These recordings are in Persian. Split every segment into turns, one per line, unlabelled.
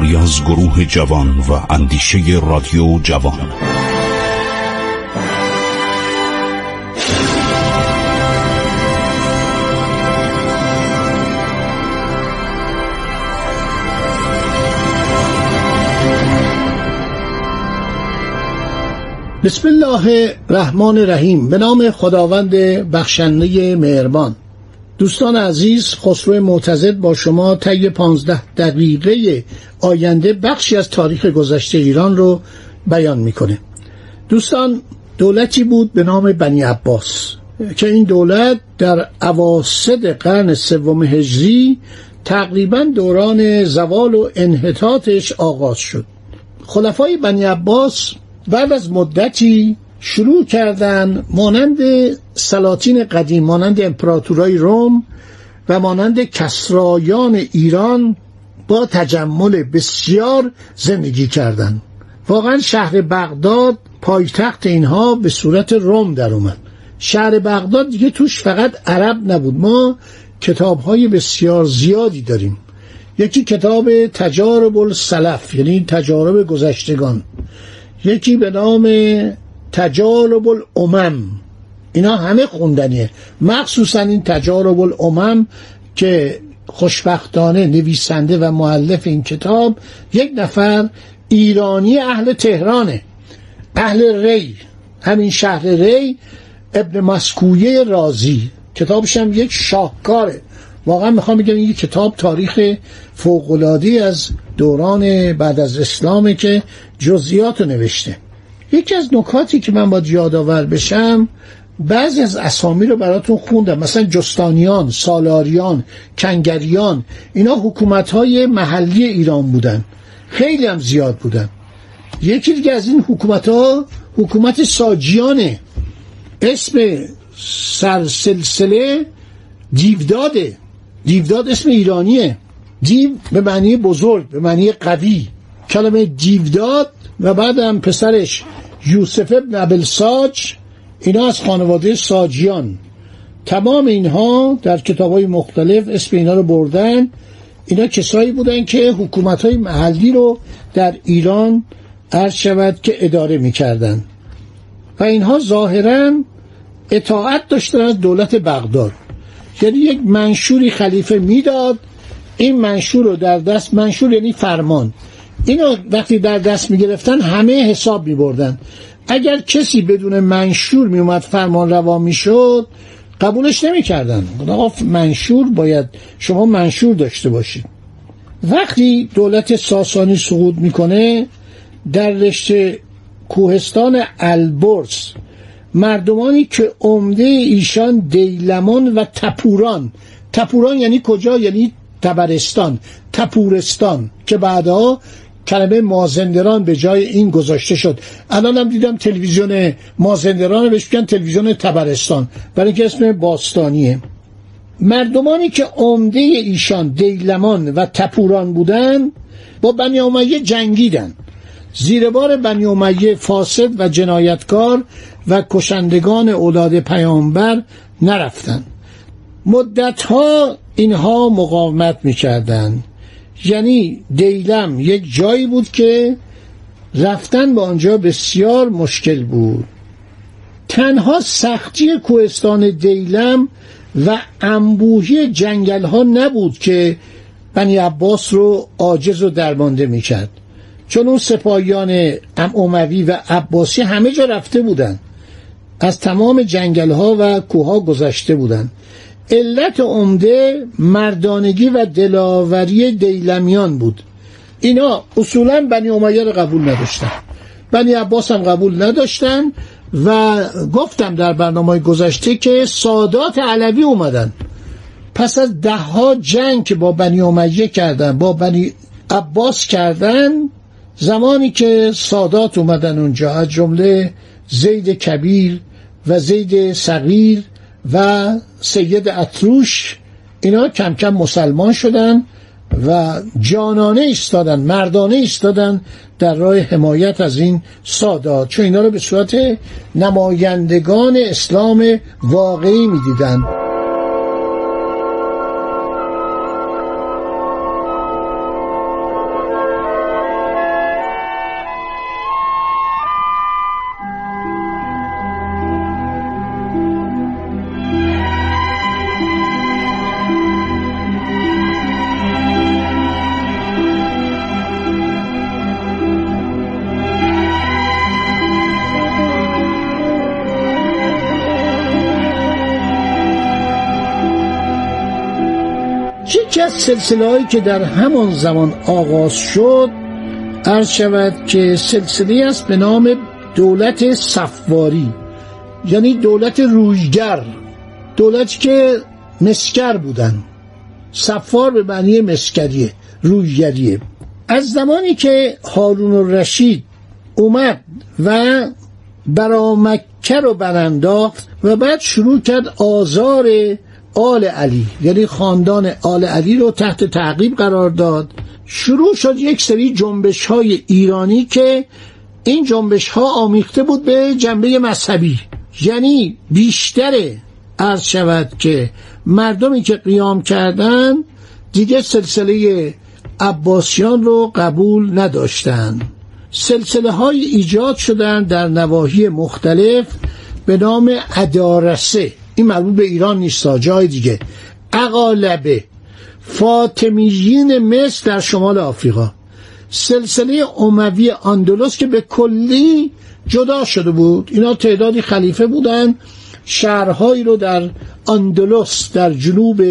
کاری از گروه جوان و اندیشه رادیو جوان.
بسم الله الرحمن الرحیم. به نام خداوند بخشنده مهربان. دوستان عزیز خسرو معتزد با شما طی پانزده دقیقه آینده بخشی از تاریخ گذشته ایران رو بیان می‌کنه. دوستان دولتی بود به نام بنی عباس که این دولت در اواسط قرن سوم هجری تقریبا دوران زوال و انحطاطش آغاز شد. خلفای بنی عباس بعد از مدتی شروع کردن مانند سلاطین قدیم مانند امپراتورای روم و مانند کسرایان ایران با تجمل بسیار زندگی کردند. واقعا شهر بغداد پایتخت اینها به صورت روم در اومد. شهر بغداد دیگه توش فقط عرب نبود. ما کتاب های بسیار زیادی داریم. یکی کتاب تجارب السلف یعنی تجارب گذشتگان. یکی به نام تجارب الامم. اینا همه خوندنیه. مخصوصا این تجارب الامم که خوشبختانه نویسنده و معلف این کتاب یک نفر ایرانی اهل تهرانه. اهل ری. همین شهر ری ابن مسکویه رازی. کتابش هم یک شاهکاره. واقعا می‌خوام بگم این کتاب تاریخ فوقلادی از دوران بعد از اسلامه که جزئیات نوشته. یکی از نکاتی که من باید یادآور بشم بعضی از اسامی رو براتون خوندم. مثلا جستانیان، سالاریان، کنگریان اینا حکومت های محلی ایران بودن. خیلی هم زیاد بودن. یکی دیگه از این حکومت ها حکومت ساجیانه. اسم سرسلسله دیوداده. دیوداد اسم ایرانیه. دیو به معنی بزرگ به معنی قوی. کلمه دیوداد و بعدم پسرش یوسف ابن ساج اینا از خانواده ساجیان. تمام اینها در کتاب های مختلف اسم اینا رو بردن. اینا کسایی بودن که حکومت های محلی رو در ایران عرض شود که اداره می‌کردن. و اینها ظاهرا اطاعت داشتن از دولت بغداد. یعنی یک منشوری خلیفه می‌داد. این منشور رو در دست منشور یعنی فرمان. اینو وقتی در دست می‌گرفتن همه حساب میبردن. اگر کسی بدون منشور میومد فرمان روا می‌شد قبولش نمی‌کردن. آقا منشور باید شما منشور داشته باشید. وقتی دولت ساسانی سقوط می‌کنه در رشته کوهستان البرز مردمانی که عمده ایشان دیلمان و تپوران. تپوران یعنی کجا؟ یعنی تبرستان. تپورستان. که بعدها کلمه مازندران به جای این گذاشته شد. الان هم دیدم تلویزیون مازندران بهش میگن تلویزیون تبرستان. برای اینکه اسم باستانیه. مردمانی که عمده ایشان دیلمان و تپوران بودن با بنی امیه جنگیدن. زیر بار بنی امیه فاسد و جنایتکار و کشندگان اولاد پیامبر نرفتن. مدتها اینها مقاومت می‌کردند. یعنی دیلم یک جایی بود که رفتن به آنجا بسیار مشکل بود. تنها سختی کوهستان دیلم و انبوهی جنگل ها نبود که بنی عباس رو عاجز و درمانده می‌کرد. چون اون سپاهیان اموی و عباسی همه جا رفته بودن. از تمام جنگل ها و کوه گذشته بودند علت عمده مردانگی و دلاوری دیلمیان بود. اینا اصولا بنی امیه رو قبول نداشتن. بنی عباس هم قبول نداشتن و گفتم در برنامه گذشته که سادات علوی اومدن. پس از ده ها جنگ که با بنی امیه کردن با بنی عباس کردن زمانی که سادات اومدن اونجا از جمله زید کبیر و زید صغیر و سید اتروش اینا کم کم مسلمان شدن و جانانه ایستادن مردانه ایستادن در راه حمایت از این سادات. چون اینا رو به صورت نمایندگان اسلام واقعی می‌دیدن. سلسله هایی که در همان زمان آغاز شد عرض شود که سلسله است به نام دولت صفواری یعنی دولت رویگر دولتی که مسکر بودن. صفار به معنی مسکریه رویگریه. از زمانی که هارون الرشید اومد و برا مکه رو برانداخت و بعد شروع کرد آزار آل علی یعنی خاندان آل علی رو تحت تعقیب قرار داد. شروع شد یک سری جنبش های ایرانی که این جنبش ها آمیخته بود به جنبه مذهبی. یعنی بیشتر عرض شود که مردمی که قیام کردن دیگه سلسله عباسیان رو قبول نداشتند سلسله های ایجاد شدن در نواحی مختلف به نام ادارسه. این مربوط به ایران نیست جای دیگه. اقالبه فاطمیین مصر در شمال آفریقا. سلسله اموی اندلس که به کلی جدا شده بود. اینا تعدادی خلیفه بودن. شهرهایی رو در اندلس در جنوب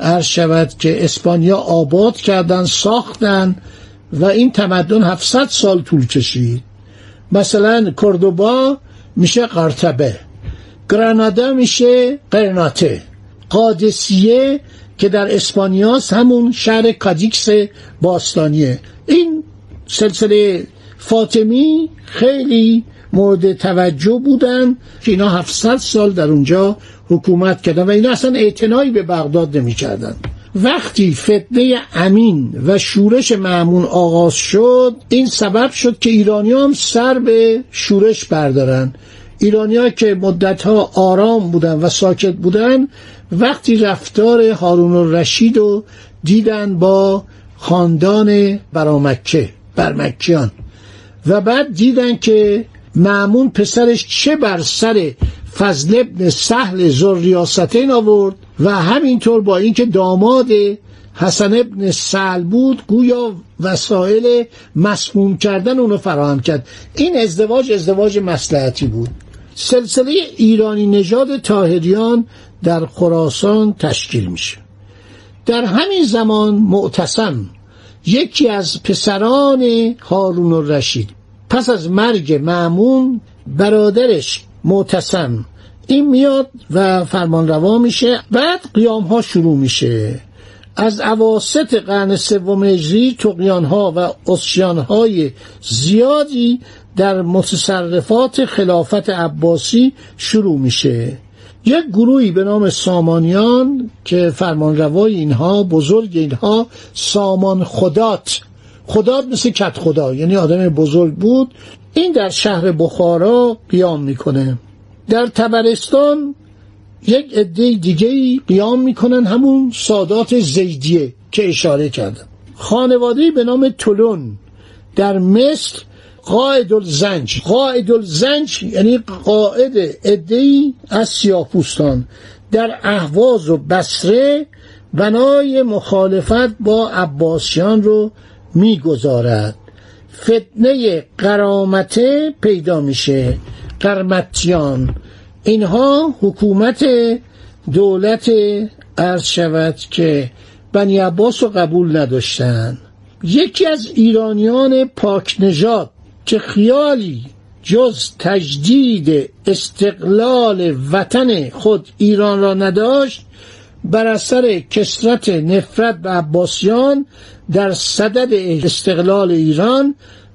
عرض شود که اسپانیا آباد کردن ساختن و این تمدن 700 سال طول کشید. مثلا کردوبا میشه قرطبه. گرانادا میشه قرناته قادسیه که در اسپانیاست همون شهر کادیکس باستانیه. این سلسله فاطمی خیلی مورد توجه بودن که اینا 700 سال در اونجا حکومت کردن و اینا اصلا اعتنایی به بغداد نمی کردن. وقتی فتنه امین و شورش معمون آغاز شد این سبب شد که ایرانی هم سر به شورش بردارن. ایرانی که مدت ها آرام بودن و ساکت بودن وقتی رفتار هارون الرشید رو دیدن با خاندان برامکه برمکیان. و بعد دیدن که معمون پسرش چه بر سر فضل ابن سهل زریاستین آورد و همینطور با اینکه داماد حسن ابن سهل بود گویا وسایل مسموم کردن اونو فراهم کرد. این ازدواج ازدواج مسلحتی بود. سلسله ایرانی نژاد تاهریان در خراسان تشکیل میشه. در همین زمان معتصم یکی از پسران هارون الرشید پس از مرگ معمون برادرش معتصم این میاد و فرمان روا میشه. بعد قیام ها شروع میشه. از عواست قرن سوم هجری تقیان ها و اسیان های زیادی در متصرفات خلافت عباسی شروع میشه. یک گروهی به نام سامانیان که فرمانروای اینها بزرگ اینها سامان خدات. خدات مثل کت خدا یعنی آدم بزرگ بود. این در شهر بخارا قیام می‌کنه. در تبرستان یک عده دیگه قیام می‌کنن همون سادات زیدیه که اشاره کردم. خانواده به نام تولون. در مصر قاعد الزنج. قاعد الزنج یعنی قاعد ادهی از سیاپوستان در اهواز و بسره بنای مخالفت با عباسیان رو می‌گذارد. فتنه قرامته پیدا میشه. قرمتیان. اینها حکومت دولت عرض شود که بنی عباس رو قبول نداشتن. یکی از ایرانیان پاک نژاد که خیالی جز تجدید استقلال وطن خود ایران را نداشت بر اثر کسرت نفرت به عباسیان در صدد استقلال ایران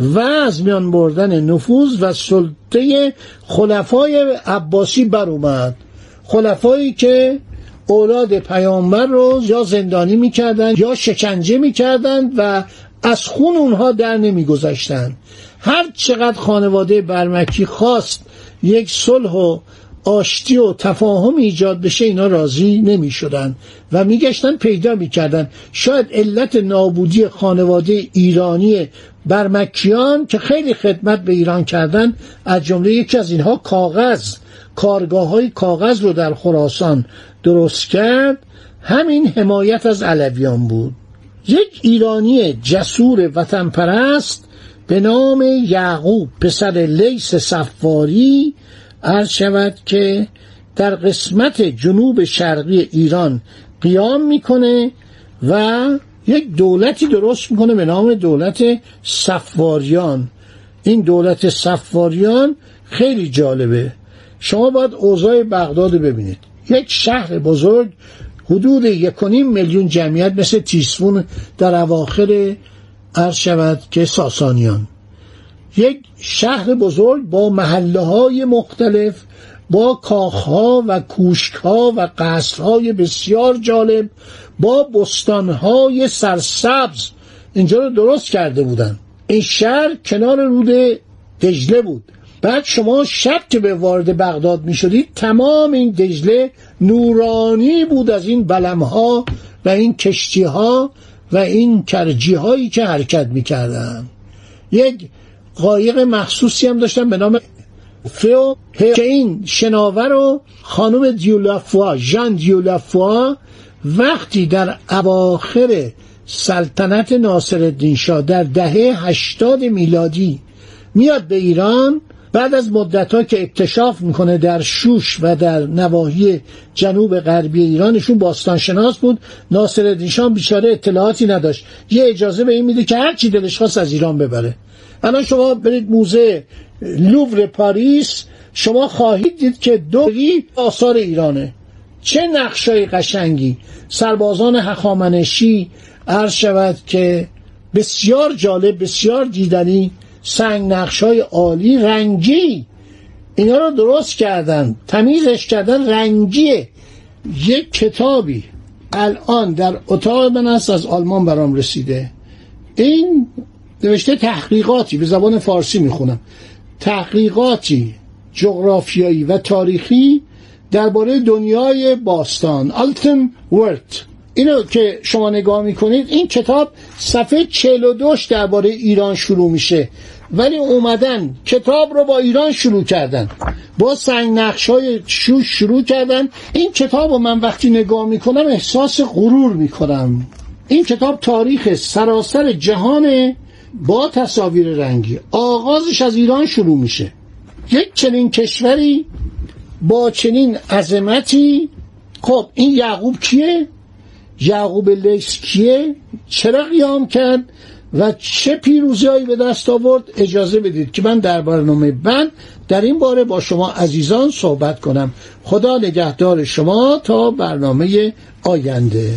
و از میان بردن نفوذ و سلطه خلفای عباسی بر اومد. خلفایی که اولاد پیامبر رو یا زندانی می‌کردن یا شکنجه می‌کردند و از خون اونها در نمیگذاشتند هر چقدر خانواده برمکی خواست یک صلح و آشتی و تفاهم ایجاد بشه اینا راضی نمی شدن و میگشتن پیدا می‌کردن. شاید علت نابودی خانواده ایرانی برمکیان که خیلی خدمت به ایران کردن از جمله یکی از اینها کاغذ کارگاه های کاغذ رو در خراسان درست کرد. همین حمایت از علویان بود. یک ایرانی جسور وطن پرست به نام یعقوب پسر لیس صفاری عرض شود که در قسمت جنوب شرقی ایران قیام می‌کنه و یک دولتی درست می‌کنه به نام دولت صفاریان این دولت صفاریان خیلی جالبه. شما باید اوضاع بغداد ببینید. یک شهر بزرگ حدود یکونیم میلیون جمعیت مثل تیسفون در اواخر عرض شود که ساسانیان. یک شهر بزرگ با محله های مختلف با کاخها و کوشکها و قصرهای بسیار جالب با بستانهای سرسبز. اینجا رو درست کرده بودن. این شهر کنار رود دجله بود. بعد شما شب که به وارد بغداد می شدید تمام این دجله نورانی بود از این بلمها و این کشتی ها و این کرجی هایی که حرکت می کردن. یک قایق مخصوصی هم داشتن به نام فیو که این شناور رو خانم دیولافوا ژان دیولافوا وقتی در اواخر سلطنت ناصر شاه در دهه هشتاد میلادی میاد به ایران بعد از مدت که اکتشاف می‌کنه در شوش و در نواحی جنوب غربی ایرانشون باستانشناس بود. ناصر شاه بیچاره اطلاعاتی نداشت. یه اجازه به این میده که هر چی دلش خواست از ایران ببره. الان شما برید موزه لوور پاریس شما خواهید دید که دوری آثار ایرانه. چه نقشای قشنگی. سربازان هخامنشی عرض شود که بسیار جالب بسیار دیدنی. سنگ نقشای عالی رنگی اینا رو درست کردن. تمیزش کردن رنگیه یک کتابی. الان در اتاق من است از آلمان برام رسیده. این نوشته تحقیقاتی به زبان فارسی می‌خونم. تحقیقاتی جغرافیایی و تاریخی درباره دنیای باستان. آلتم ورت اینو که شما نگاه می‌کنید این کتاب صفحه 42 درباره ایران شروع میشه. ولی اومدن کتاب رو با ایران شروع کردن. با سنگ نقش های شوش شروع کردن. این کتاب رو من وقتی نگاه می‌کنم احساس غرور می‌کنم. این کتاب تاریخ سراسر جهان با تصاویر رنگی. آغازش از ایران شروع میشه. یک چنین کشوری با چنین عظمتی. خب این یعقوب کیه؟ یعقوب لیس کیه؟ چرا قیام کرد؟ و چه پیروزیهایی به دست آورد؟ اجازه بدید که من در برنامه بند در این باره با شما عزیزان صحبت کنم. خدا نگهدار شما تا برنامه آینده.